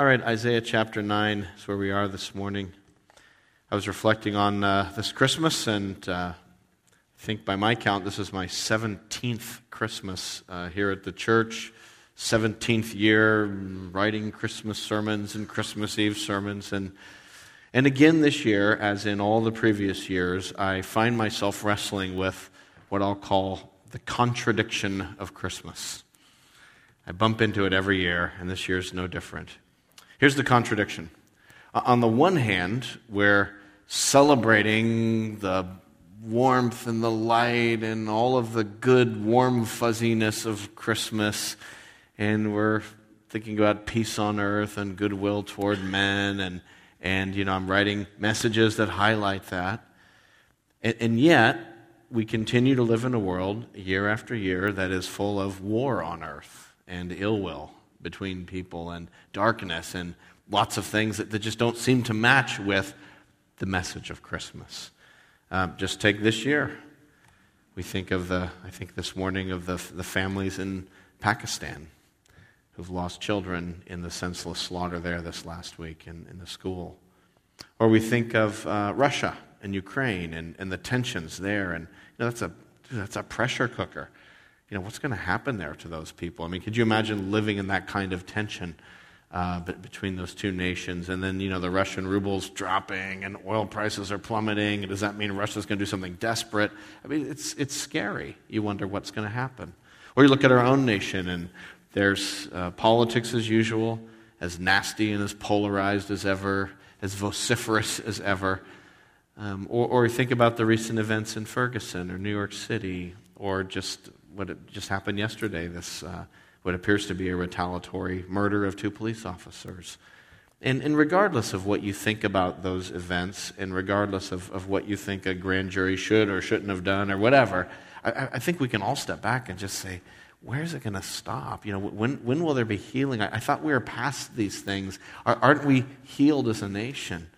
All right, Isaiah chapter 9 is where we are this morning. I was reflecting on uh, this Christmas, and uh, I think by my count, this is my 17th Christmas uh, here at the church. 17th year writing Christmas sermons and Christmas Eve sermons. And, and again this year, as in all the previous years, I find myself wrestling with what I'll call the contradiction of Christmas. I bump into it every year, and this year is no different. Here's the contradiction. Uh, on the one hand, we're celebrating the warmth and the light and all of the good, warm fuzziness of Christmas, and we're thinking about peace on earth and goodwill toward men, and, and you know, I'm writing messages that highlight that. And, and yet, we continue to live in a world year after year that is full of war on earth and ill will between people and darkness and lots of things that, that just don't seem to match with the message of Christmas. Um, just take this year. We think of the, I think this morning of the, the families in Pakistan who've lost children in the senseless slaughter there this last week in, in the school. Or we think of uh, Russia and Ukraine and, and the tensions there. And you know, that's, a, that's a pressure cooker you know, what's going to happen there to those people? I mean, could you imagine living in that kind of tension uh, between those two nations? And then, you know, the Russian ruble's dropping and oil prices are plummeting. Does that mean Russia's going to do something desperate? I mean, it's, it's scary. You wonder what's going to happen. Or you look at our own nation, and there's uh, politics as usual, as nasty and as polarized as ever, as vociferous as ever. Um, or, or think about the recent events in Ferguson or New York City, or just what just happened yesterday this, uh, what appears to be a retaliatory murder of two police officers. And, and regardless of what you think about those events, and regardless of, of what you think a grand jury should or shouldn't have done or whatever, I, I think we can all step back and just say, where's it going to stop? You know, when, when will there be healing? I, I thought we were past these things. Are, aren't we healed as a nation?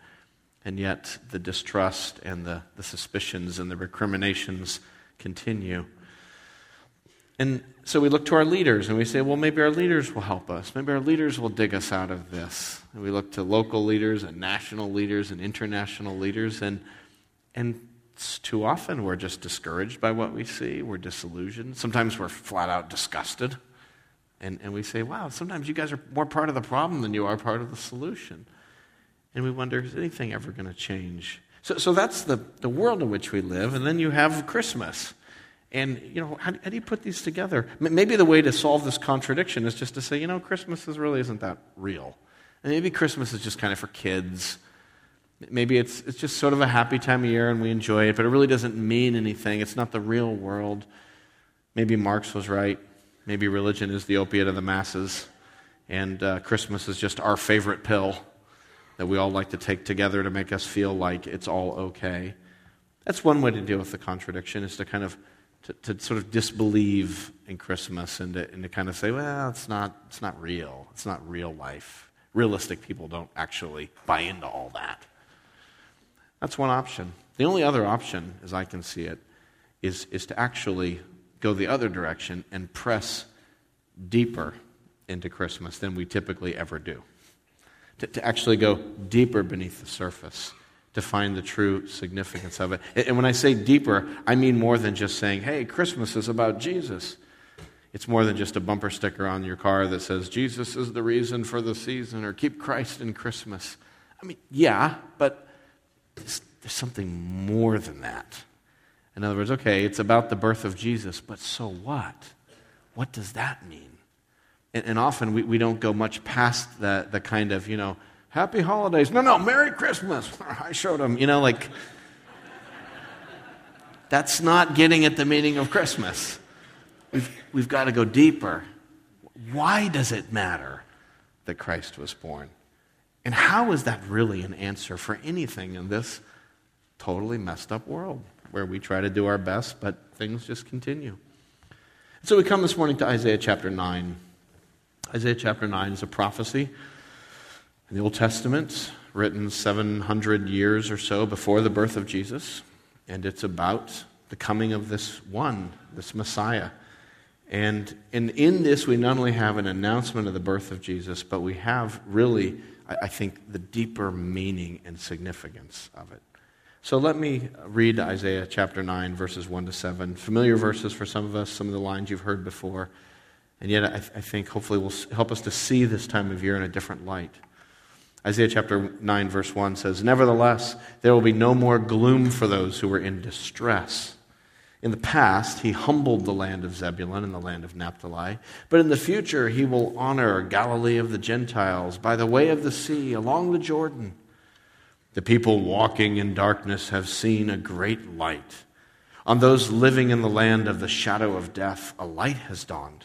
And yet the distrust and the, the suspicions and the recriminations continue. And so we look to our leaders and we say, well, maybe our leaders will help us. Maybe our leaders will dig us out of this. And we look to local leaders and national leaders and international leaders. And, and too often we're just discouraged by what we see. We're disillusioned. Sometimes we're flat out disgusted. And, and we say, wow, sometimes you guys are more part of the problem than you are part of the solution. And we wonder, is anything ever going to change? So, so that's the, the world in which we live. And then you have Christmas. And, you know, how, how, do you put these together? Maybe the way to solve this contradiction is just to say, you know, Christmas is really isn't that real. And maybe Christmas is just kind of for kids. Maybe it's, it's just sort of a happy time of year and we enjoy it, but it really doesn't mean anything. It's not the real world. Maybe Marx was right. Maybe religion is the opiate of the masses, and uh, Christmas is just our favorite pill that we all like to take together to make us feel like it's all okay. That's one way to deal with the contradiction, is to kind of to, to sort of disbelieve in Christmas and to, and to kind of say, well, it's not, it's not real. It's not real life. Realistic people don't actually buy into all that. That's one option. The only other option, as I can see it, is, is to actually go the other direction and press deeper into Christmas than we typically ever do. To, to actually go deeper beneath the surface to find the true significance of it. And when I say deeper, I mean more than just saying, hey, Christmas is about Jesus. It's more than just a bumper sticker on your car that says, Jesus is the reason for the season, or keep Christ in Christmas. I mean, yeah, but there's, something more than that. In other words, okay, it's about the birth of Jesus, but so what? What does that mean? And, and often we, we don't go much past the, the kind of, you know, Happy holidays. No, no, Merry Christmas. I showed them, you know, like, that's not getting at the meaning of Christmas. We've, we've got to go deeper. Why does it matter that Christ was born? And how is that really an answer for anything in this totally messed up world where we try to do our best, but things just continue? So we come this morning to Isaiah chapter 9. Isaiah chapter 9 is a prophecy in the Old Testament, written 700 years or so before the birth of Jesus, and it's about the coming of this one, this Messiah. And, and in this, we not only have an announcement of the birth of Jesus, but we have really, I, think, the deeper meaning and significance of it. So let me read Isaiah chapter 9, verses 1 to 7. Familiar verses for some of us, some of the lines you've heard before. And yet, I, I think hopefully will help us to see this time of year in a different light. Isaiah chapter 9, verse 1 says, Nevertheless, there will be no more gloom for those who are in distress. In the past, he humbled the land of Zebulun and the land of Naphtali. But in the future, he will honor Galilee of the Gentiles by the way of the sea, along the Jordan. The people walking in darkness have seen a great light. On those living in the land of the shadow of death, a light has dawned.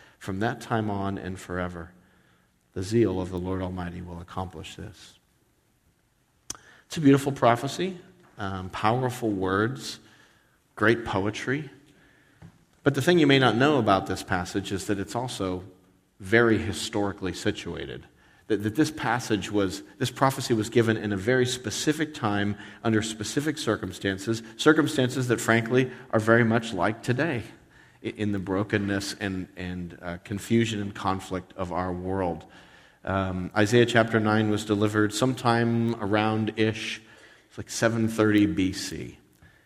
from that time on and forever. The zeal of the Lord Almighty will accomplish this. It's a beautiful prophecy, um, powerful words, great poetry. But the thing you may not know about this passage is that it's also very historically situated. That, that this passage was, this prophecy was given in a very specific time under specific circumstances, circumstances that frankly are very much like today in the brokenness and, and uh, confusion and conflict of our world. Um, Isaiah chapter 9 was delivered sometime around ish, like 730 BC. It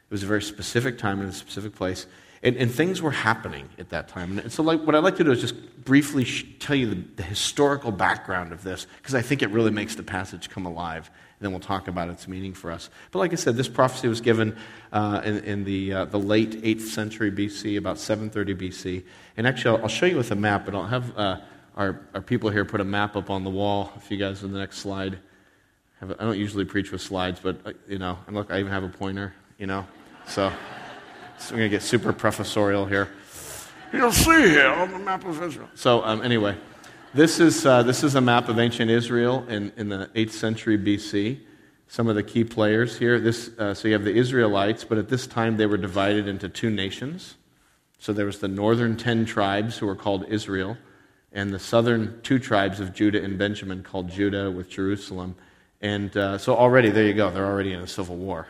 was a very specific time in a specific place. And, and things were happening at that time. And so, like, what I'd like to do is just briefly sh- tell you the, the historical background of this, because I think it really makes the passage come alive. Then we'll talk about its meaning for us. But like I said, this prophecy was given uh, in, in, the, uh, the late 8th century BC, about 730 BC. And actually, I'll, I'll show you with a map, but I'll have. Uh, our, our people here put a map up on the wall. If you guys on the next slide, I don't usually preach with slides, but uh, you know, and look, I even have a pointer. You know, so, so we're gonna get super professorial here. You'll see here on the map of Israel. So um, anyway, this is uh, this is a map of ancient Israel in, in the 8th century BC. Some of the key players here. This, uh, so you have the Israelites, but at this time they were divided into two nations. So there was the northern ten tribes who were called Israel, and the southern two tribes of Judah and Benjamin called Judah with Jerusalem. And uh, so already, there you go, they're already in a civil war.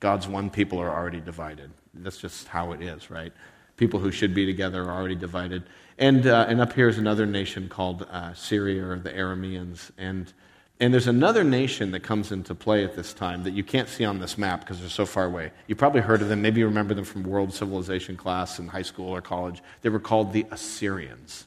God's one people are already divided. That's just how it is, right? People who should be together are already divided. And, uh, and up here is another nation called uh, Syria or the Arameans. And, and there's another nation that comes into play at this time that you can't see on this map because they're so far away. You probably heard of them. Maybe you remember them from world civilization class in high school or college. They were called the Assyrians.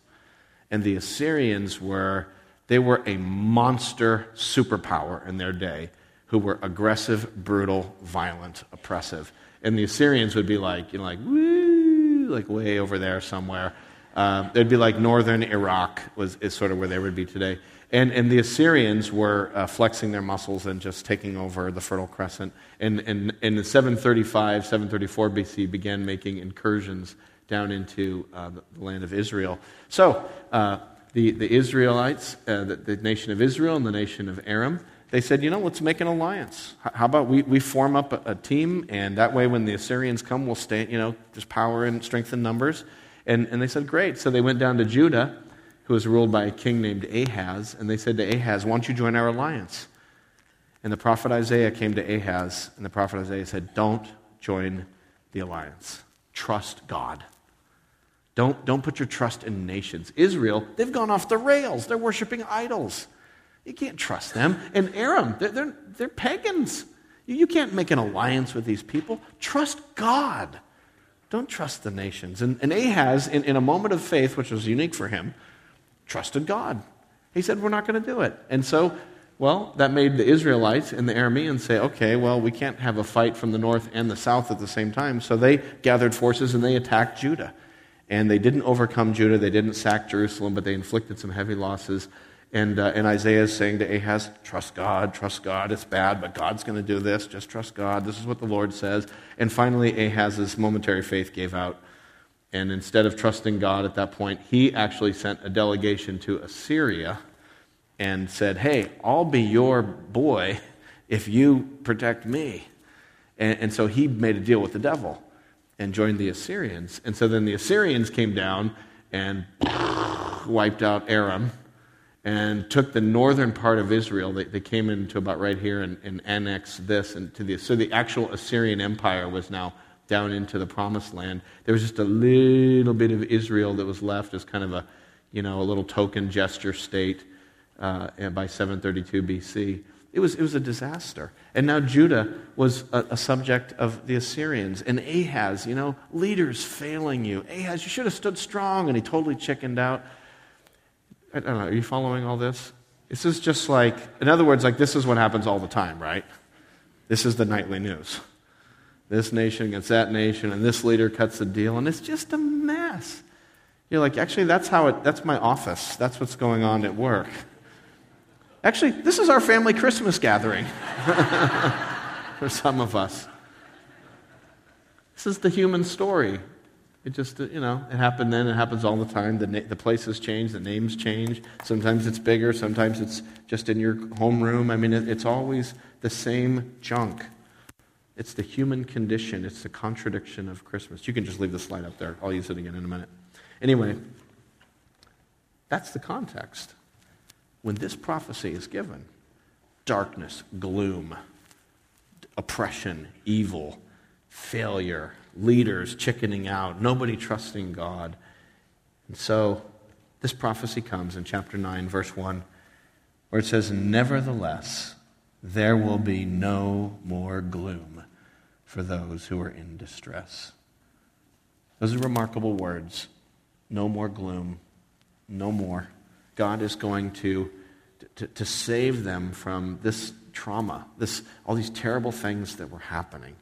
And the Assyrians were, they were a monster superpower in their day who were aggressive, brutal, violent, oppressive. And the Assyrians would be like, you know, like, woo, like way over there somewhere. Um, they'd be like northern Iraq, was, is sort of where they would be today. And, and the Assyrians were uh, flexing their muscles and just taking over the Fertile Crescent. And, and, in 735, 734 BC, began making incursions down into uh, the land of Israel. So, uh, the, the Israelites, uh, the, the, nation of Israel and the nation of Aram, they said, you know, let's make an alliance. How about we, we form up a, a team, and that way when the Assyrians come, we'll stay, you know, just power and strength in numbers. And, and they said, great. So they went down to Judah, who was ruled by a king named Ahaz, and they said to Ahaz, why don't you join our alliance? And the prophet Isaiah came to Ahaz, and the prophet Isaiah said, don't join the alliance. Trust God. Don't, don't put your trust in nations. Israel, they've gone off the rails. They're worshiping idols. You can't trust them. And Aram, they're, they're, they're pagans. You, you can't make an alliance with these people. Trust God. Don't trust the nations. And, and Ahaz, in, in a moment of faith, which was unique for him, trusted God. He said, We're not going to do it. And so, well, that made the Israelites and the Arameans say, Okay, well, we can't have a fight from the north and the south at the same time. So they gathered forces and they attacked Judah. And they didn't overcome Judah, they didn't sack Jerusalem, but they inflicted some heavy losses. And, uh, and Isaiah is saying to Ahaz, Trust God, trust God. It's bad, but God's going to do this. Just trust God. This is what the Lord says. And finally, Ahaz's momentary faith gave out. And instead of trusting God at that point, he actually sent a delegation to Assyria and said, Hey, I'll be your boy if you protect me. And, and so he made a deal with the devil and joined the Assyrians. And so then the Assyrians came down and wiped out Aram and took the northern part of Israel. They, they came into about right here and, and annexed this. And the, so the actual Assyrian Empire was now down into the promised land. There was just a little bit of Israel that was left as kind of a, you know, a little token gesture state uh, by 732 BC. It was, it was a disaster. And now Judah was a, a, subject of the Assyrians. And Ahaz, you know, leaders failing you. Ahaz, you should have stood strong. And he totally chickened out. I don't know, are you following all this? This is just like, in other words, like this is what happens all the time, right? This is the nightly news. This nation against that nation, and this leader cuts the deal, and it's just a mess. You're like, actually, that's how it, that's my office. That's what's going on at work. Actually, this is our family Christmas gathering for some of us. This is the human story. It just, uh, you know, it happened then, it happens all the time. The, na- the places change, the names change. Sometimes it's bigger, sometimes it's just in your homeroom. I mean, it, it's always the same junk. It's the human condition, it's the contradiction of Christmas. You can just leave the slide up there. I'll use it again in a minute. Anyway, that's the context. When this prophecy is given, darkness, gloom, oppression, evil, failure, leaders chickening out, nobody trusting God. And so this prophecy comes in chapter 9, verse 1, where it says, Nevertheless, there will be no more gloom for those who are in distress. Those are remarkable words. No more gloom. No more. God is going to, to, to save them from this trauma, this, all these terrible things that were happening.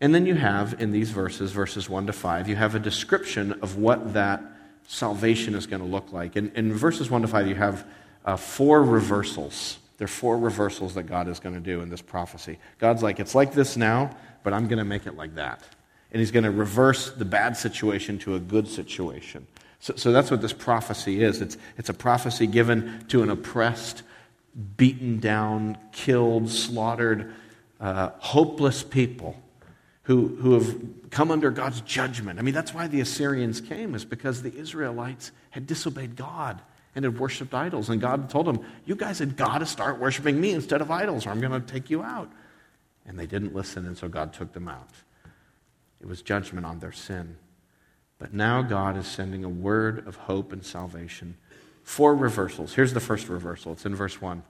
And then you have in these verses, verses 1 to 5, you have a description of what that salvation is going to look like. And in verses 1 to 5, you have uh, four reversals. There are four reversals that God is going to do in this prophecy. God's like, it's like this now, but I'm going to make it like that. And He's going to reverse the bad situation to a good situation. So, so that's what this prophecy is it's, it's a prophecy given to an oppressed, beaten down, killed, slaughtered, uh, hopeless people who, who have come under God's judgment. I mean, that's why the Assyrians came, is because the Israelites had disobeyed God and had worshiped idols. And God told them, You guys had got to start worshiping me instead of idols, or I'm going to take you out. And they didn't listen, and so God took them out. It was judgment on their sin. But now God is sending a word of hope and salvation. Four reversals. Here's the first reversal. It's in verse 1.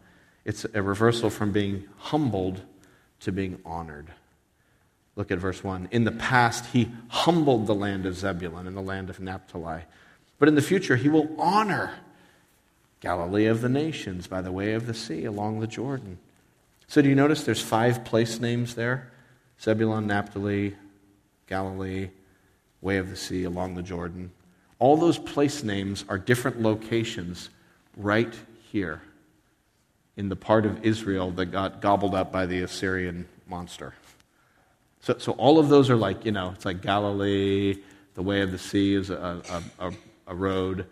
It's a reversal from being humbled to being honored. Look at verse 1. In the past, he humbled the land of Zebulun and the land of Naphtali. But in the future, he will honor Galilee of the nations by the way of the sea along the Jordan. So do you notice there's five place names there? Zebulun, Naphtali, Galilee, way of the sea along the Jordan. All those place names are different locations right here in the part of Israel that got gobbled up by the Assyrian monster. So, so all of those are like, you know, it's like Galilee, the way of the sea is a, a, a, a road,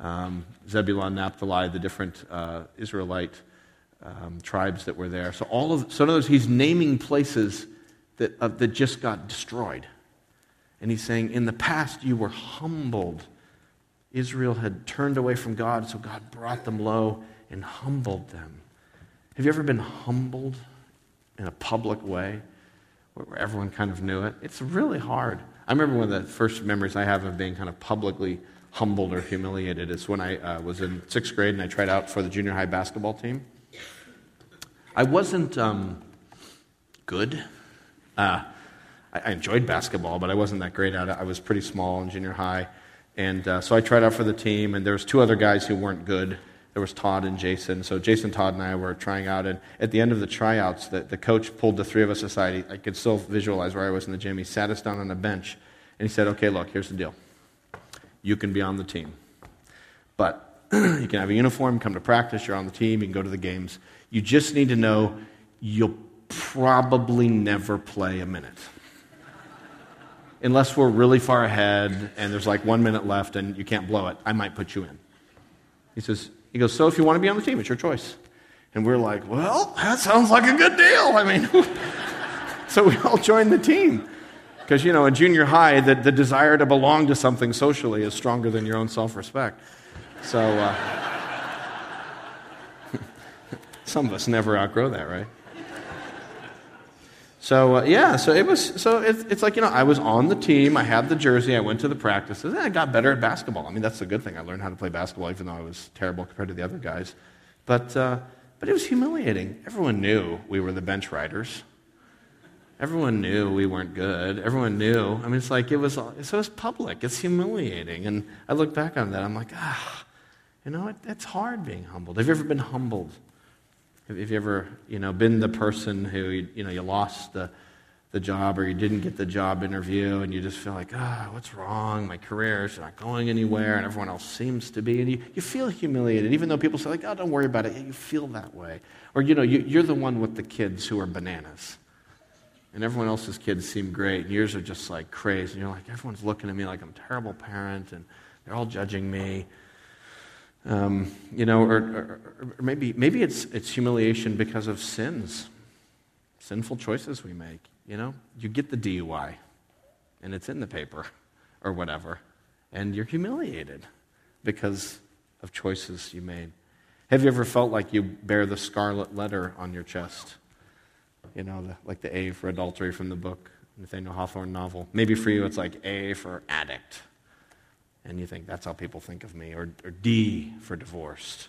um, Zebulun, Naphtali, the different uh, Israelite um, tribes that were there. So all of, so in other words, he's naming places that, uh, that just got destroyed. And he's saying, in the past you were humbled. Israel had turned away from God, so God brought them low and humbled them. Have you ever been humbled in a public way? Where everyone kind of knew it. It's really hard. I remember one of the first memories I have of being kind of publicly humbled or humiliated is when I uh, was in sixth grade and I tried out for the junior high basketball team. I wasn't um, good. Uh, I, I enjoyed basketball, but I wasn't that great at it. I was pretty small in junior high. And uh, so I tried out for the team, and there was two other guys who weren't good. There was Todd and Jason. So Jason, Todd, and I were trying out. And at the end of the tryouts, the, the coach pulled the three of us aside. I could still visualize where I was in the gym. He sat us down on a bench, and he said, Okay, look, here's the deal. You can be on the team. But you can have a uniform, come to practice, you're on the team, you can go to the games. You just need to know you'll probably never play a minute unless we're really far ahead and there's like one minute left and you can't blow it, I might put you in. He says, he goes, so if you want to be on the team, it's your choice. And we're like, well, that sounds like a good deal. I mean, so we all joined the team. Because, you know, in junior high, the, the desire to belong to something socially is stronger than your own self respect. So, uh, some of us never outgrow that, right? So uh, yeah, so it was. So it's, it's like you know, I was on the team. I had the jersey. I went to the practices. And I got better at basketball. I mean, that's the good thing. I learned how to play basketball, even though I was terrible compared to the other guys. But uh, but it was humiliating. Everyone knew we were the bench riders. Everyone knew we weren't good. Everyone knew. I mean, it's like it was. So it's public. It's humiliating. And I look back on that. I'm like, ah, you know, it, it's hard being humbled. Have you ever been humbled? Have you ever, you know, been the person who, you know, you lost the, the job or you didn't get the job interview and you just feel like, ah, oh, what's wrong? My career is not going anywhere and everyone else seems to be. And you, you feel humiliated, even though people say, like, oh, don't worry about it. You feel that way. Or, you know, you, you're the one with the kids who are bananas. And everyone else's kids seem great. And yours are just like crazy. And you're like, everyone's looking at me like I'm a terrible parent and they're all judging me. Um, you know, or, or, or, maybe, maybe it's, it's humiliation because of sins, sinful choices we make. You know, you get the DUI and it's in the paper or whatever, and you're humiliated because of choices you made. Have you ever felt like you bear the scarlet letter on your chest? You know, the, like the A for adultery from the book, Nathaniel Hawthorne novel. Maybe for you it's like A for addict and you think that's how people think of me, or, or D for divorced,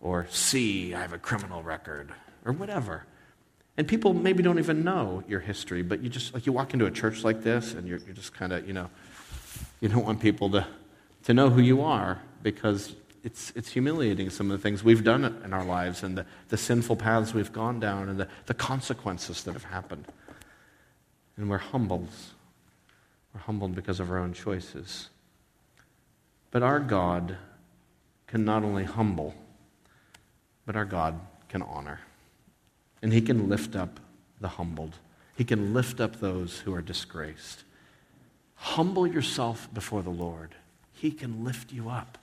or C, I have a criminal record, or whatever. And people maybe don't even know your history, but you just, like, you walk into a church like this, and you're, you're just kind of, you know, you don't want people to, to know who you are because it's, it's humiliating some of the things we've done in our lives and the, the sinful paths we've gone down and the, the consequences that have happened. And we're humbled. We're humbled because of our own choices. But our God can not only humble, but our God can honor. And He can lift up the humbled, He can lift up those who are disgraced. Humble yourself before the Lord, He can lift you up.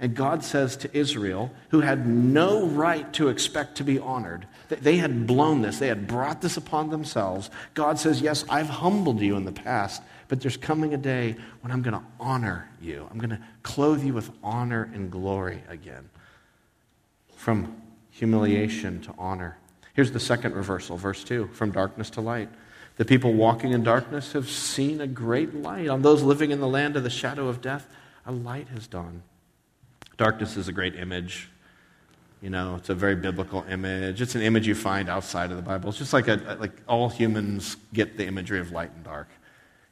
And God says to Israel, who had no right to expect to be honored, that they had blown this, they had brought this upon themselves. God says, Yes, I've humbled you in the past, but there's coming a day when I'm going to honor you. I'm going to clothe you with honor and glory again. From humiliation to honor. Here's the second reversal, verse 2 from darkness to light. The people walking in darkness have seen a great light. On those living in the land of the shadow of death, a light has dawned. Darkness is a great image. You know, it's a very biblical image. It's an image you find outside of the Bible. It's just like a, like all humans get the imagery of light and dark.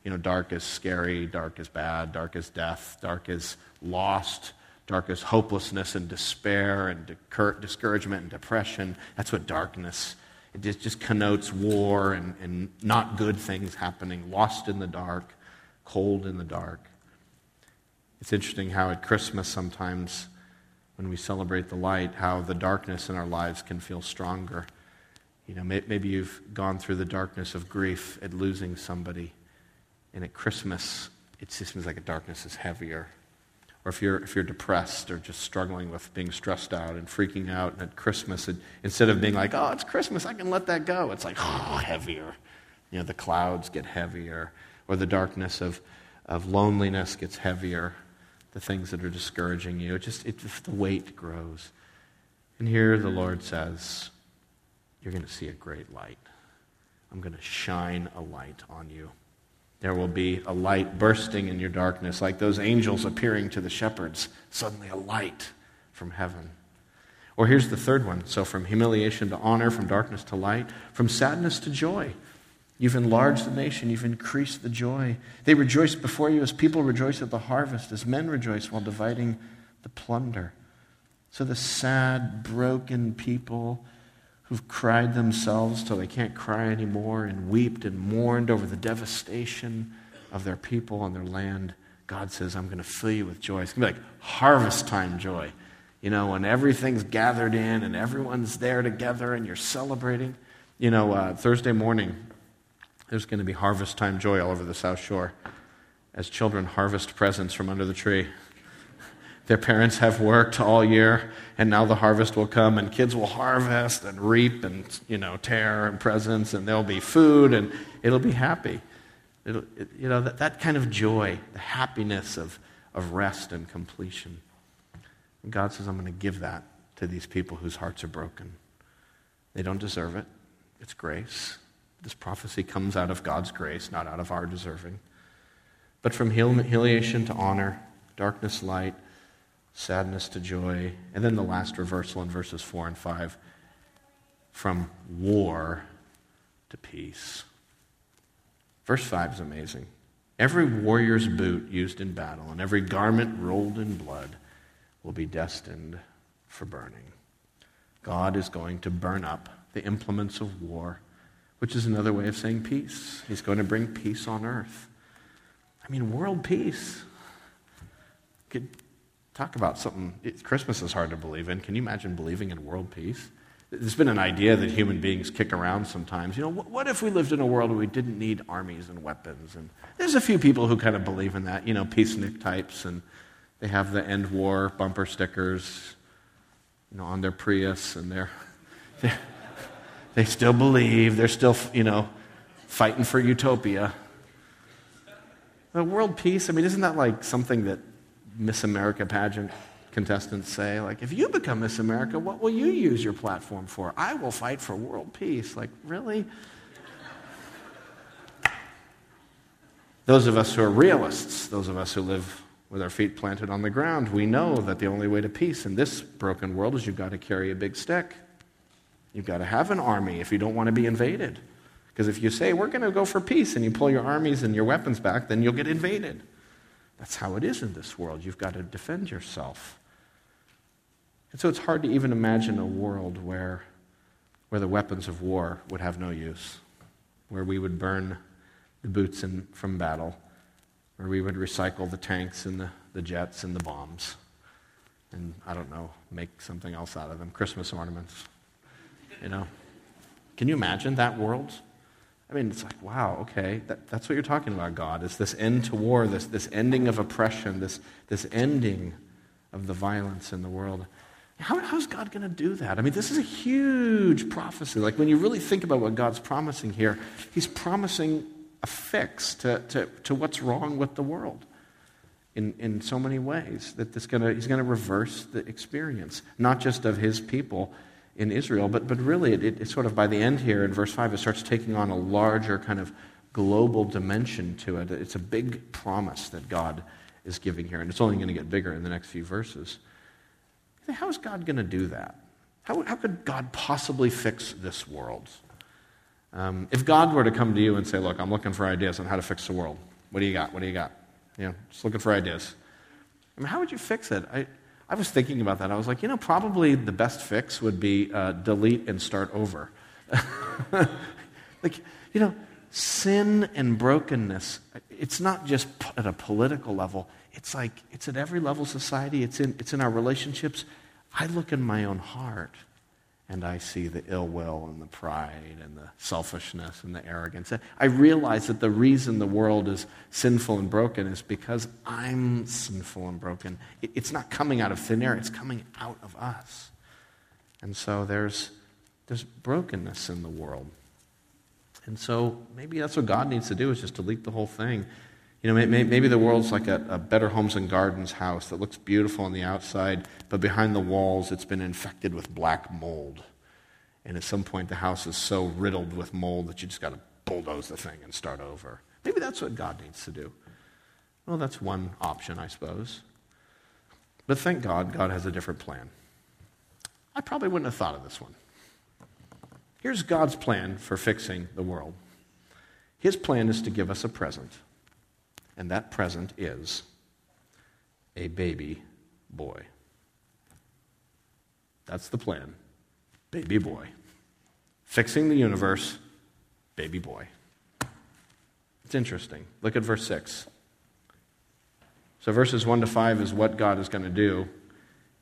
You know, dark is scary, dark is bad, dark is death, dark is lost, dark is hopelessness and despair and discouragement and depression. That's what darkness. It just, just connotes war and, and not good things happening, lost in the dark, cold in the dark. It's interesting how at Christmas sometimes, when we celebrate the light, how the darkness in our lives can feel stronger. You know, maybe you've gone through the darkness of grief at losing somebody, and at Christmas, it seems like the darkness is heavier. Or if you're, if you're depressed or just struggling with being stressed out and freaking out, and at Christmas, it, instead of being like, oh, it's Christmas, I can let that go, it's like, oh, heavier. You know, the clouds get heavier, or the darkness of, of loneliness gets heavier the things that are discouraging you. It just, it, the weight grows. And here the Lord says, You're going to see a great light. I'm going to shine a light on you. There will be a light bursting in your darkness, like those angels appearing to the shepherds. Suddenly, a light from heaven. Or here's the third one. So, from humiliation to honor, from darkness to light, from sadness to joy. You've enlarged the nation. You've increased the joy. They rejoice before you as people rejoice at the harvest, as men rejoice while dividing the plunder. So the sad, broken people who've cried themselves till they can't cry anymore and wept and mourned over the devastation of their people and their land, God says, I'm going to fill you with joy. It's going to be like harvest time joy. You know, when everything's gathered in and everyone's there together and you're celebrating. You know, uh, Thursday morning, there's going to be harvest time joy all over the South Shore as children harvest presents from under the tree. Their parents have worked all year, and now the harvest will come, and kids will harvest and reap and, you know, tear and presents, and there'll be food, and it'll be happy. It'll, it, you know, that, that kind of joy, the happiness of, of rest and completion. And God says, I'm going to give that to these people whose hearts are broken. They don't deserve it, it's grace. This prophecy comes out of God's grace, not out of our deserving. But from humiliation to honor, darkness, light, sadness to joy, and then the last reversal in verses 4 and 5 from war to peace. Verse 5 is amazing. Every warrior's boot used in battle and every garment rolled in blood will be destined for burning. God is going to burn up the implements of war, which is another way of saying peace. He's going to bring peace on earth. I mean, world peace. Could talk about something. It, Christmas is hard to believe in. Can you imagine believing in world peace? There's been an idea that human beings kick around sometimes. You know, what, what if we lived in a world where we didn't need armies and weapons? And there's a few people who kind of believe in that. You know, peacenik types, and they have the end war bumper stickers, you know, on their Prius, and they're, they're they still believe. They're still, you know, fighting for utopia. The world peace. I mean, isn't that like something that Miss America pageant contestants say, like, if you become Miss America, what will you use your platform for? I will fight for world peace. Like, really? those of us who are realists, those of us who live with our feet planted on the ground, we know that the only way to peace in this broken world is you've got to carry a big stick. You've got to have an army if you don't want to be invaded. Because if you say, we're going to go for peace, and you pull your armies and your weapons back, then you'll get invaded. That's how it is in this world. You've got to defend yourself. And so it's hard to even imagine a world where, where the weapons of war would have no use, where we would burn the boots in, from battle, where we would recycle the tanks and the, the jets and the bombs, and I don't know, make something else out of them, Christmas ornaments. You know? Can you imagine that world? I mean, it's like, wow, okay, that, that's what you're talking about, God. It's this end to war, this, this ending of oppression, this, this ending of the violence in the world. How, how's God going to do that? I mean, this is a huge prophecy. Like, when you really think about what God's promising here, He's promising a fix to, to, to what's wrong with the world in, in so many ways. That this gonna, He's going to reverse the experience, not just of His people in Israel. But, but really, it, it, sort of by the end here in verse 5, it starts taking on a larger kind of global dimension to it. It's a big promise that God is giving here, and it's only going to get bigger in the next few verses. How is God going to do that? How, how could God possibly fix this world? Um, if God were to come to you and say, Look, I'm looking for ideas on how to fix the world, what do you got? What do you got? You know, just looking for ideas. I mean, how would you fix it? I, I was thinking about that. I was like, you know, probably the best fix would be uh, delete and start over. like, you know, sin and brokenness, it's not just at a political level, it's like, it's at every level of society, it's in, it's in our relationships. I look in my own heart and I see the ill will and the pride and the selfishness and the arrogance. I realize that the reason the world is sinful and broken is because I'm sinful and broken. It's not coming out of thin air, it's coming out of us. And so there's, there's brokenness in the world. And so maybe that's what God needs to do is just delete the whole thing. You know, maybe the world's like a, a Better Homes and Gardens house that looks beautiful on the outside, but behind the walls it's been infected with black mold. And at some point the house is so riddled with mold that you just got to bulldoze the thing and start over. Maybe that's what God needs to do. Well, that's one option, I suppose. But thank God, God has a different plan. I probably wouldn't have thought of this one. Here's God's plan for fixing the world His plan is to give us a present, and that present is a baby boy. That's the plan. Baby boy. Fixing the universe, baby boy. It's interesting. Look at verse 6. So, verses 1 to 5 is what God is going to do,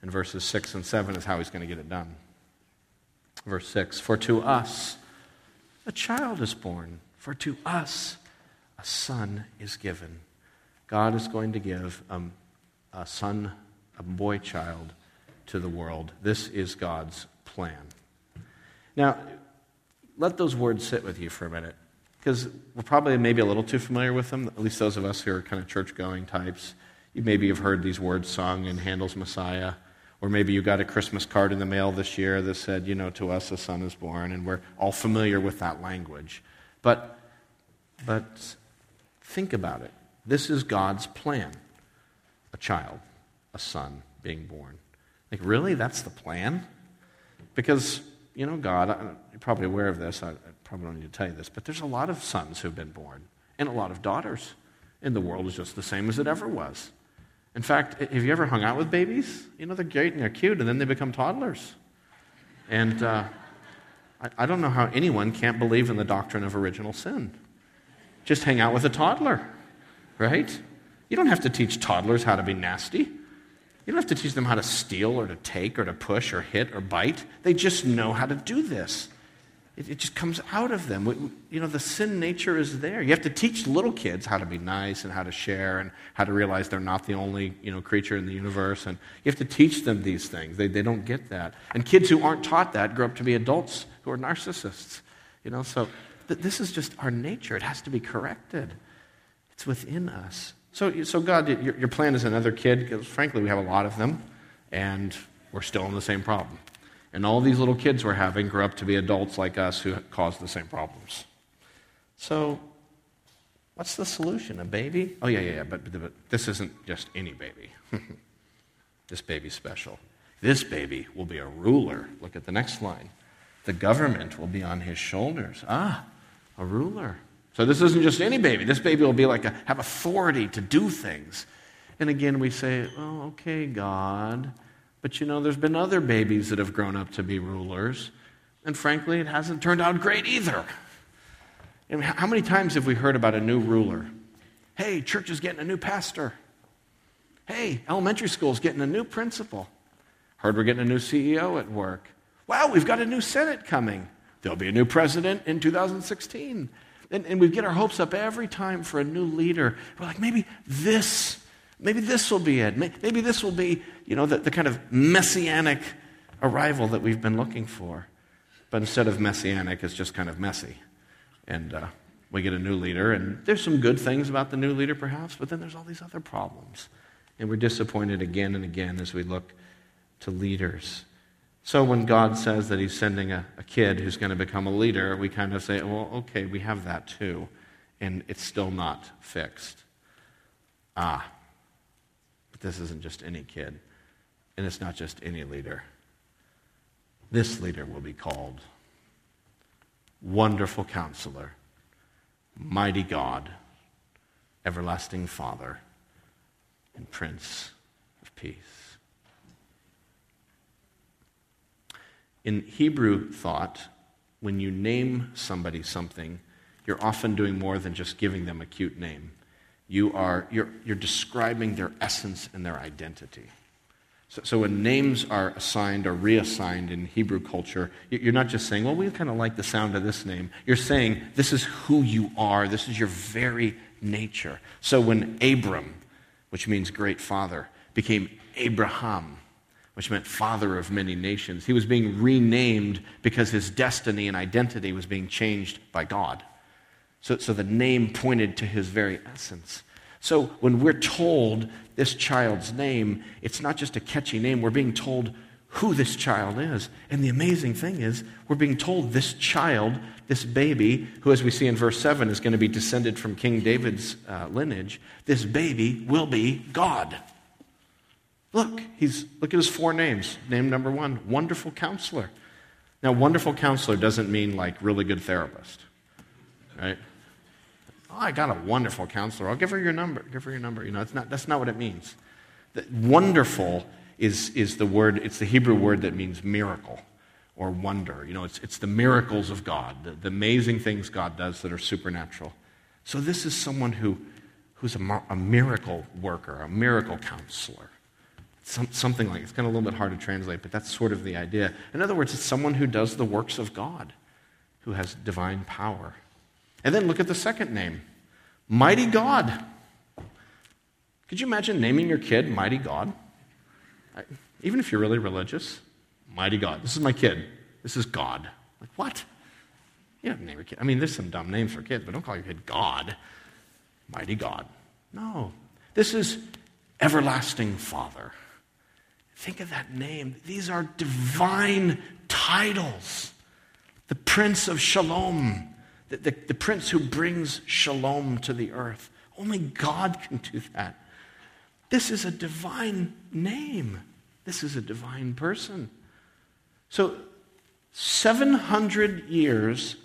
and verses 6 and 7 is how he's going to get it done. Verse 6 For to us a child is born, for to us a son is given. God is going to give a, a son, a boy child, to the world. This is God's plan. Now, let those words sit with you for a minute, because we're probably maybe a little too familiar with them, at least those of us who are kind of church going types. You maybe have heard these words sung in Handel's Messiah. Or maybe you got a Christmas card in the mail this year that said, you know, to us a son is born, and we're all familiar with that language. But, but think about it. This is God's plan a child, a son being born. Like, really? That's the plan? Because, you know, God, you're probably aware of this. I, I probably don't need to tell you this, but there's a lot of sons who've been born and a lot of daughters. And the world is just the same as it ever was. In fact, have you ever hung out with babies? You know, they're great and they're cute, and then they become toddlers. And uh, I, I don't know how anyone can't believe in the doctrine of original sin. Just hang out with a toddler, right? You don't have to teach toddlers how to be nasty. You don't have to teach them how to steal or to take or to push or hit or bite. They just know how to do this. It, it just comes out of them. We, you know, the sin nature is there. You have to teach little kids how to be nice and how to share and how to realize they're not the only you know, creature in the universe. And you have to teach them these things. They, they don't get that. And kids who aren't taught that grow up to be adults who are narcissists. You know, so th- this is just our nature. It has to be corrected. It's within us. So, so God, your, your plan is another kid, because frankly, we have a lot of them, and we're still in the same problem. And all these little kids we're having grow up to be adults like us who cause the same problems. So, what's the solution? A baby? Oh, yeah, yeah, yeah, but, but, but this isn't just any baby. this baby's special. This baby will be a ruler. Look at the next line. The government will be on his shoulders. Ah, a ruler. So this isn't just any baby. This baby will be like a, have authority to do things. And again, we say, oh, okay, God. But you know, there's been other babies that have grown up to be rulers, and frankly, it hasn't turned out great either. How many times have we heard about a new ruler? Hey, church is getting a new pastor. Hey, elementary school is getting a new principal. Heard we're getting a new CEO at work. Wow, we've got a new Senate coming. There'll be a new president in 2016. And, and we get our hopes up every time for a new leader. We're like, maybe this Maybe this will be it. Maybe this will be, you know, the, the kind of messianic arrival that we've been looking for. But instead of messianic, it's just kind of messy. And uh, we get a new leader, and there's some good things about the new leader, perhaps, but then there's all these other problems. And we're disappointed again and again as we look to leaders. So when God says that He's sending a, a kid who's going to become a leader, we kind of say, well, okay, we have that too. And it's still not fixed. Ah, but this isn't just any kid, and it's not just any leader. This leader will be called Wonderful Counselor, Mighty God, Everlasting Father, and Prince of Peace. In Hebrew thought, when you name somebody something, you're often doing more than just giving them a cute name you are you're, you're describing their essence and their identity. So, so, when names are assigned or reassigned in Hebrew culture, you're not just saying, well, we kind of like the sound of this name. You're saying, this is who you are, this is your very nature. So when Abram, which means great father, became Abraham, which meant father of many nations, he was being renamed because his destiny and identity was being changed by God. So, so the name pointed to his very essence. So when we're told this child's name, it's not just a catchy name, we're being told who this child is. And the amazing thing is, we're being told this child, this baby, who, as we see in verse 7, is going to be descended from King David's uh, lineage, this baby will be God. Look, he's, look at his four names. Name number one Wonderful Counselor. Now, wonderful counselor doesn't mean like really good therapist, right? oh, I got a wonderful counselor. I'll give her your number. Give her your number. You know, it's not, that's not what it means. The, wonderful is, is the word, it's the Hebrew word that means miracle or wonder. You know, it's, it's the miracles of God, the, the amazing things God does that are supernatural. So this is someone who, who's a, a miracle worker, a miracle counselor. Some, something like it's kind of a little bit hard to translate, but that's sort of the idea. In other words, it's someone who does the works of God, who has divine power. And then look at the second name Mighty God. Could you imagine naming your kid Mighty God? Even if you're really religious, Mighty God. This is my kid. This is God. Like, what? You don't name your kid. I mean, there's some dumb names for kids, but don't call your kid God. Mighty God. No. This is Everlasting Father. Think of that name. These are divine titles. The Prince of Shalom, the, the, the, Prince who brings shalom to the earth. Only God can do that. This is a divine name. This is a divine person. So, 700 years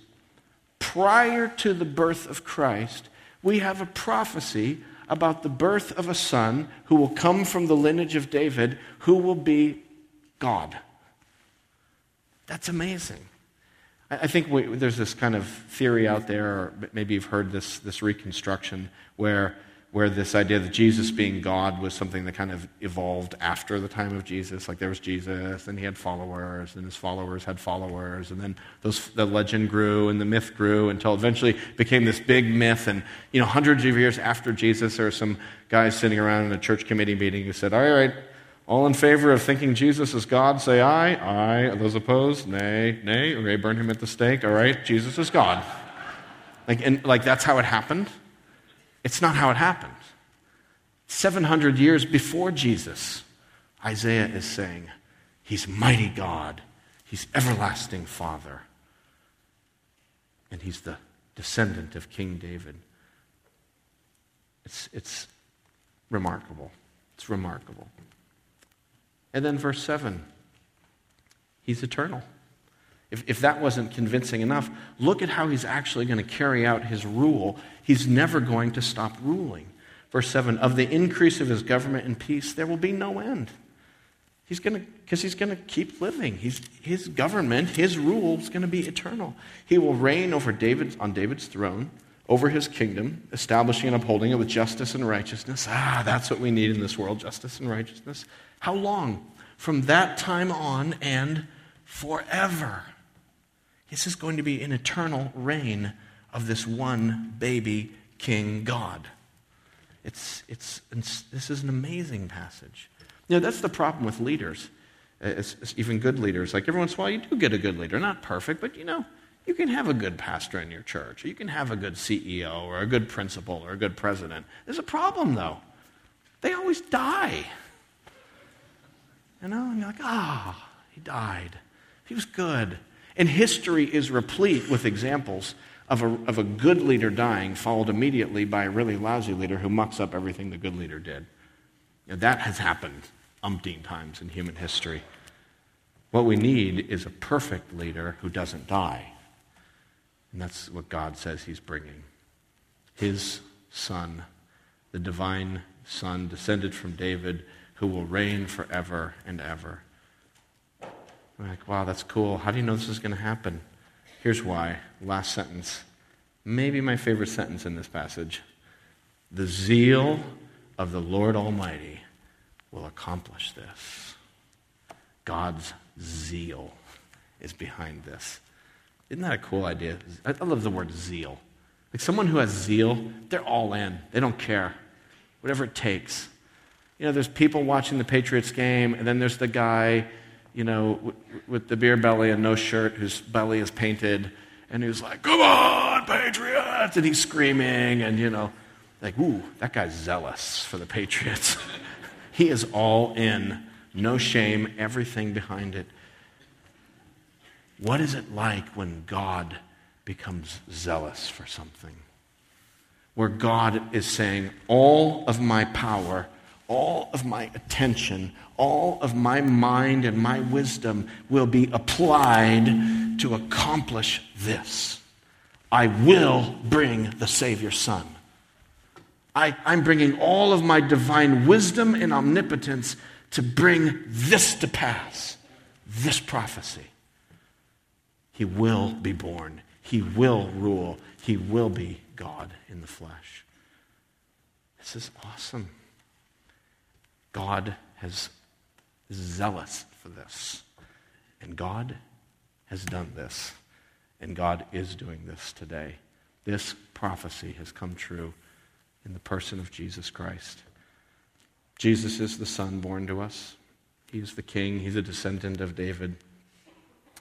prior to the birth of Christ, we have a prophecy about the birth of a son who will come from the lineage of David, who will be God. That's amazing. I think we, there's this kind of theory out there, or maybe you've heard this, this reconstruction, where where this idea that Jesus being God was something that kind of evolved after the time of Jesus. Like there was Jesus, and he had followers, and his followers had followers, and then those, the legend grew and the myth grew until eventually became this big myth. And you know, hundreds of years after Jesus, there were some guys sitting around in a church committee meeting who said, "All right." All in favor of thinking Jesus is God, say aye. Aye. Those opposed, nay. Nay. Okay, burn him at the stake. All right, Jesus is God. Like, and, like that's how it happened. It's not how it happened. 700 years before Jesus, Isaiah is saying, He's mighty God, He's everlasting Father, and He's the descendant of King David. It's, it's remarkable. It's remarkable. And then verse 7 He's eternal. If, if that wasn't convincing enough, look at how he's actually going to carry out his rule. He's never going to stop ruling. Verse 7 Of the increase of his government and peace, there will be no end. He's going to, because he's going to keep living. He's, his government, his rule is going to be eternal. He will reign over David, on David's throne, over his kingdom, establishing and upholding it with justice and righteousness. Ah, that's what we need in this world justice and righteousness. How long? From that time on and forever. This is going to be an eternal reign of this one baby king God. It's, it's, it's, this is an amazing passage. You know, that's the problem with leaders, it's, it's even good leaders. Like every once in a while, you do get a good leader. Not perfect, but you know, you can have a good pastor in your church. You can have a good CEO or a good principal or a good president. There's a problem, though. They always die. You know, and you're like, ah, oh, he died. He was good. And history is replete with examples of a, of a good leader dying, followed immediately by a really lousy leader who mucks up everything the good leader did. You know, that has happened umpteen times in human history. What we need is a perfect leader who doesn't die. And that's what God says He's bringing. His Son, the divine Son, descended from David, who will reign forever and ever. We're like, wow, that's cool. How do you know this is going to happen? Here's why. Last sentence. Maybe my favorite sentence in this passage. The zeal of the Lord Almighty will accomplish this. God's zeal is behind this. Isn't that a cool idea? I love the word zeal. Like someone who has zeal, they're all in. They don't care. Whatever it takes. You know, there's people watching the Patriots game, and then there's the guy you know, with the beer belly and no shirt, whose belly is painted, and was like, "Come on, Patriots!" and he's screaming, and you know, like, "Ooh, that guy's zealous for the Patriots." he is all in, no shame, everything behind it. What is it like when God becomes zealous for something? Where God is saying, All of my power all of my attention, all of my mind and my wisdom will be applied to accomplish this. I will bring the Savior's Son. I, I'm bringing all of my divine wisdom and omnipotence to bring this to pass, this prophecy. He will be born, He will rule, He will be God in the flesh. This is awesome. God has zealous for this. And God has done this. And God is doing this today. This prophecy has come true in the person of Jesus Christ. Jesus is the Son born to us. He's the King. He's a descendant of David.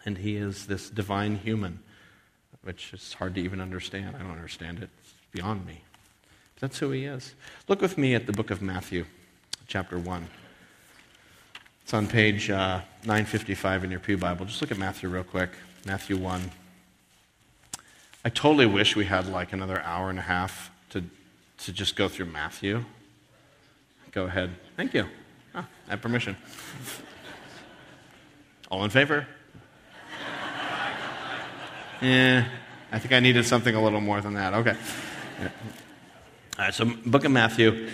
And he is this divine human, which is hard to even understand. I don't understand it. It's beyond me. But that's who he is. Look with me at the book of Matthew, chapter 1. It's on page uh, 955 in your Pew Bible. Just look at Matthew real quick. Matthew 1. I totally wish we had like another hour and a half to, to just go through Matthew. Go ahead. Thank you. Oh, I have permission. All in favor? Yeah, I think I needed something a little more than that. Okay. All right, so book of Matthew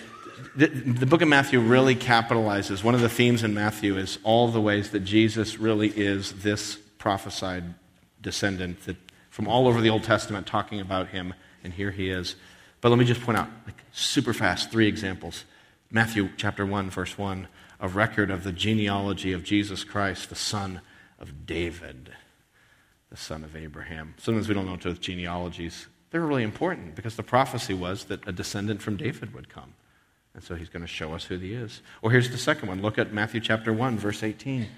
the, the, book of Matthew really capitalizes. One of the themes in Matthew is all the ways that Jesus really is this prophesied descendant that, from all over the Old Testament talking about him, and here he is. But let me just point out, like, super fast, three examples. Matthew chapter 1, verse 1, a record of the genealogy of Jesus Christ, the son of David, the son of Abraham. Sometimes we don't know those genealogies. They're really important because the prophecy was that a descendant from David would come. And so he's going to show us who he is. Or here's the second one. Look at Matthew chapter 1, verse 18.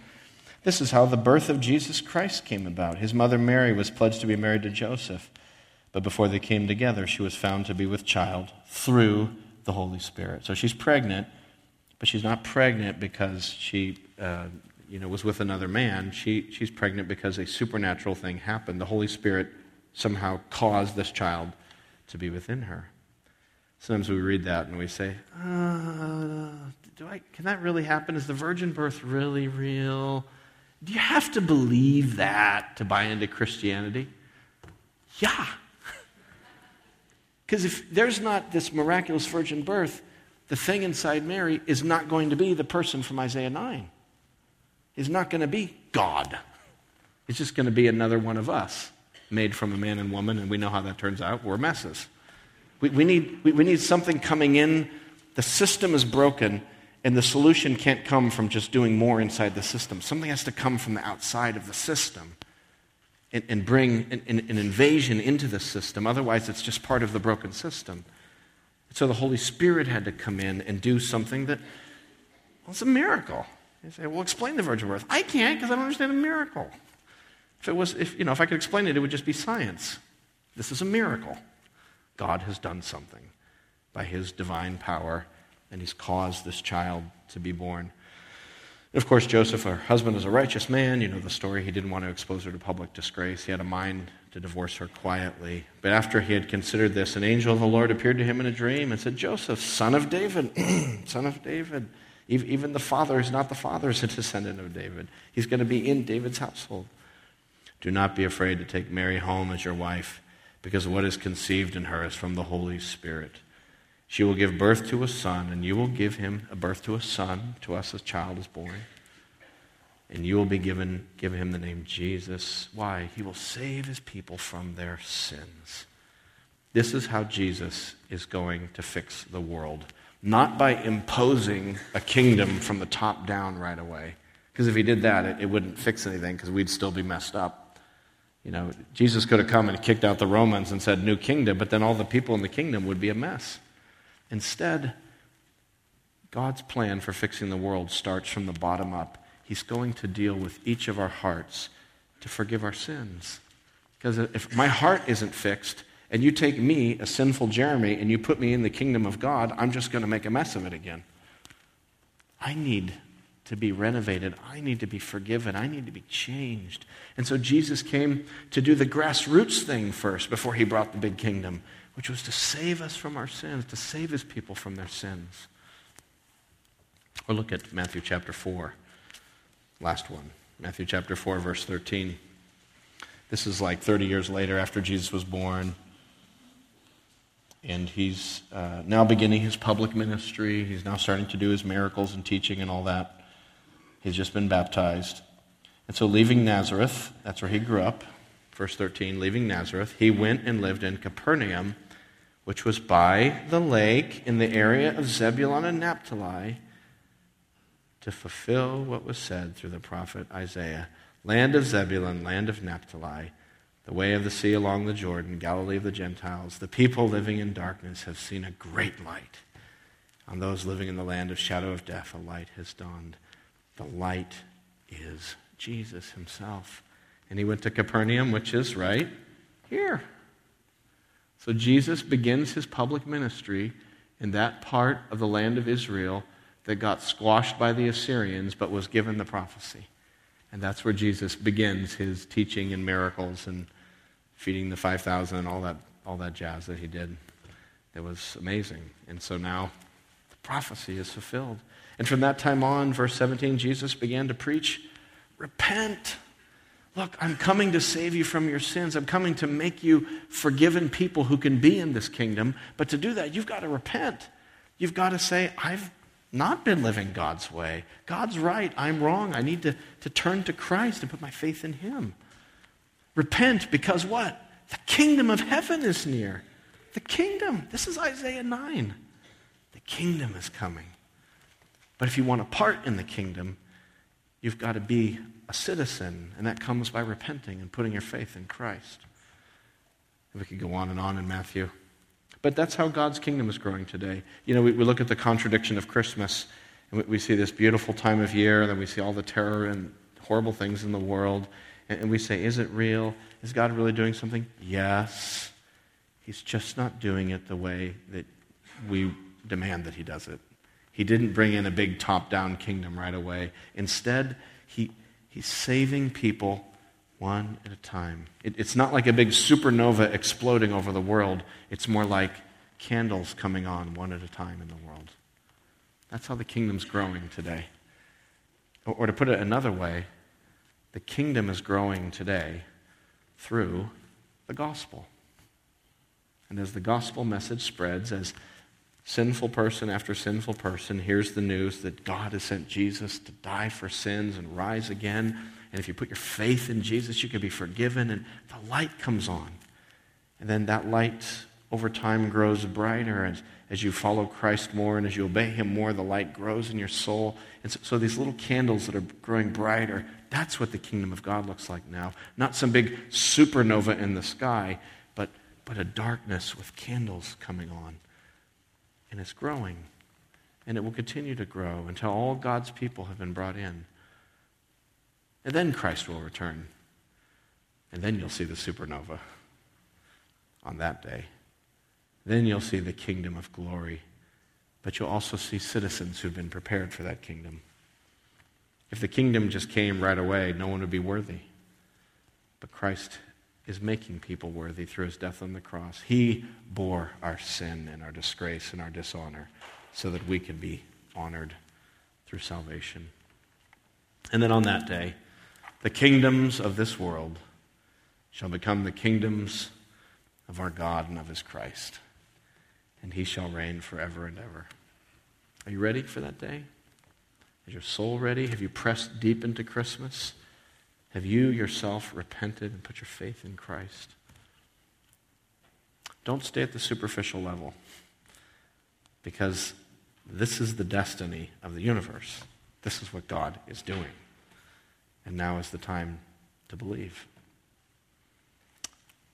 This is how the birth of Jesus Christ came about. His mother Mary was pledged to be married to Joseph, but before they came together, she was found to be with child through the Holy Spirit. So she's pregnant, but she's not pregnant because she uh, you know, was with another man. She, she's pregnant because a supernatural thing happened. The Holy Spirit somehow caused this child to be within her. Sometimes we read that and we say, uh, do I, can that really happen? Is the virgin birth really real? Do you have to believe that to buy into Christianity? Yeah. Because if there's not this miraculous virgin birth, the thing inside Mary is not going to be the person from Isaiah 9. Is not going to be God. It's just going to be another one of us, made from a man and woman, and we know how that turns out. We're messes. We, we, need, we, we need something coming in. The system is broken, and the solution can't come from just doing more inside the system. Something has to come from the outside of the system and, and bring an, an, invasion into the system. Otherwise, it's just part of the broken system. So the Holy Spirit had to come in and do something that, well, it's a miracle. You say, well, explain the virgin birth. I can't because I don't understand a miracle. If it was, if, you know, if I could explain it, it would just be science. This is a miracle. God has done something by his divine power, and he's caused this child to be born. Of course, Joseph, her husband, is a righteous man. You know the story. He didn't want to expose her to public disgrace. He had a mind to divorce her quietly. But after he had considered this, an angel of the Lord appeared to him in a dream and said, Joseph, son of David, son of David, even the father is not the father, is a descendant of David. He's going to be in David's household. Do not be afraid to take Mary home as your wife because what is conceived in her is from the Holy Spirit. She will give birth to a son, and you will give him a birth to a son. To us, a child is born. And you will be given, give him the name Jesus. Why? He will save his people from their sins. This is how Jesus is going to fix the world. Not by imposing a kingdom from the top down right away. Because if he did that, it, it wouldn't fix anything because we'd still be messed up. You know, Jesus could have come and kicked out the Romans and said, New kingdom, but then all the people in the kingdom would be a mess. Instead, God's plan for fixing the world starts from the bottom up. He's going to deal with each of our hearts to forgive our sins. Because if my heart isn't fixed, and you take me, a sinful Jeramie, and you put me in the kingdom of God, I'm just going to make a mess of it again. I need to be renovated. I need to be forgiven. I need to be changed. And so Jesus came to do the grassroots thing first before he brought the big kingdom, which was to save us from our sins, to save his people from their sins. Or look at Matthew chapter 4, last one. Matthew chapter 4, verse 13. This is like 30 years later after Jesus was born. And he's uh, now beginning his public ministry. He's now starting to do his miracles and teaching and all that. He's just been baptized. And so, leaving Nazareth, that's where he grew up, verse 13, leaving Nazareth, he went and lived in Capernaum, which was by the lake in the area of Zebulun and Naphtali, to fulfill what was said through the prophet Isaiah land of Zebulun, land of Naphtali, the way of the sea along the Jordan, Galilee of the Gentiles. The people living in darkness have seen a great light. On those living in the land of shadow of death, a light has dawned. The light is Jesus himself. And he went to Capernaum, which is right here. So Jesus begins his public ministry in that part of the land of Israel that got squashed by the Assyrians but was given the prophecy. And that's where Jesus begins his teaching and miracles and feeding the 5,000 and all that, all that jazz that he did. It was amazing. And so now the prophecy is fulfilled. And from that time on, verse 17, Jesus began to preach repent. Look, I'm coming to save you from your sins. I'm coming to make you forgiven people who can be in this kingdom. But to do that, you've got to repent. You've got to say, I've not been living God's way. God's right. I'm wrong. I need to, to turn to Christ and put my faith in Him. Repent because what? The kingdom of heaven is near. The kingdom. This is Isaiah 9. The kingdom is coming. But if you want a part in the kingdom, you've got to be a citizen, and that comes by repenting and putting your faith in Christ. If we could go on and on in Matthew. But that's how God's kingdom is growing today. You know, we, we look at the contradiction of Christmas, and we, we, see this beautiful time of year, and then we see all the terror and horrible things in the world, and, and we say, is it real? Is God really doing something? Yes. He's just not doing it the way that we demand that He does it. He didn't bring in a big top down kingdom right away. Instead, he, He's saving people one at a time. It, it's not like a big supernova exploding over the world, it's more like candles coming on one at a time in the world. That's how the kingdom's growing today. Or, or to put it another way, the kingdom is growing today through the gospel. And as the gospel message spreads, as sinful person after sinful person hears the news that God has sent Jesus to die for sins and rise again, and if you put your faith in Jesus, you can be forgiven, and the light comes on. And then that light over time grows brighter as, as you follow Christ more and as you obey Him more, the light grows in your soul. And so, so these little candles that are growing brighter, that's what the kingdom of God looks like now. Not some big supernova in the sky, but, but a darkness with candles coming on. And it's growing. And it will continue to grow until all God's people have been brought in. And then Christ will return. And then you'll see the supernova on that day. Then you'll see the kingdom of glory. But you'll also see citizens who've been prepared for that kingdom. If the kingdom just came right away, no one would be worthy. But Christ is making people worthy through his death on the cross. He bore our sin and our disgrace and our dishonor so that we can be honored through salvation. And then on that day, the kingdoms of this world shall become the kingdoms of our God and of his Christ, and he shall reign forever and ever. Are you ready for that day? Is your soul ready? Have you pressed deep into Christmas? Have you yourself repented and put your faith in Christ? Don't stay at the superficial level because this is the destiny of the universe. This is what God is doing. And now is the time to believe.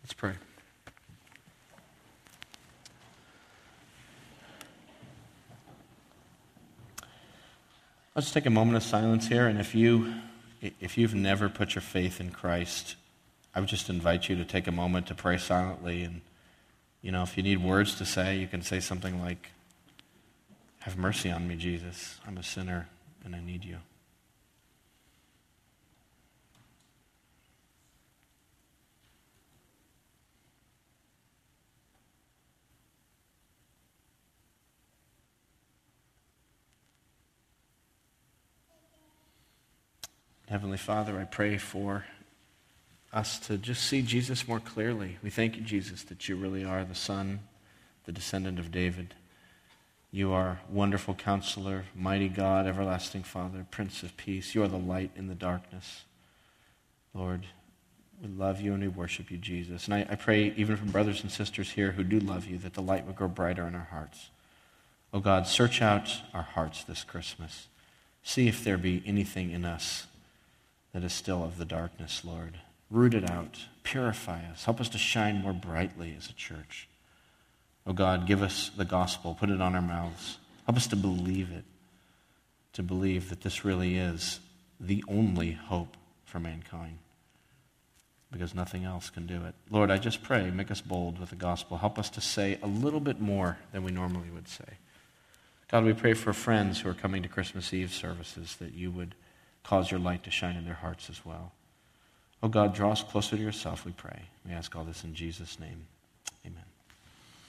Let's pray. Let's take a moment of silence here, and if you if you've never put your faith in Christ, I would just invite you to take a moment to pray silently and you know, if you need words to say, you can say something like have mercy on me, Jesus. I'm a sinner and I need you. Heavenly Father, I pray for us to just see Jesus more clearly. We thank you, Jesus, that you really are the Son, the descendant of David. You are wonderful counselor, mighty God, everlasting Father, Prince of Peace. You are the light in the darkness. Lord, we love you and we worship you, Jesus. And I, I pray, even for brothers and sisters here who do love you, that the light would grow brighter in our hearts. Oh God, search out our hearts this Christmas. See if there be anything in us that is still of the darkness, Lord. Root it out. Purify us. Help us to shine more brightly as a church. Oh God, give us the gospel. Put it on our mouths. Help us to believe it. To believe that this really is the only hope for mankind. Because nothing else can do it. Lord, I just pray, make us bold with the gospel. Help us to say a little bit more than we normally would say. God, we pray for friends who are coming to Christmas Eve services that you would cause your light to shine in their hearts as well. Oh God, draw us closer to yourself, we pray. We ask all this in Jesus' name.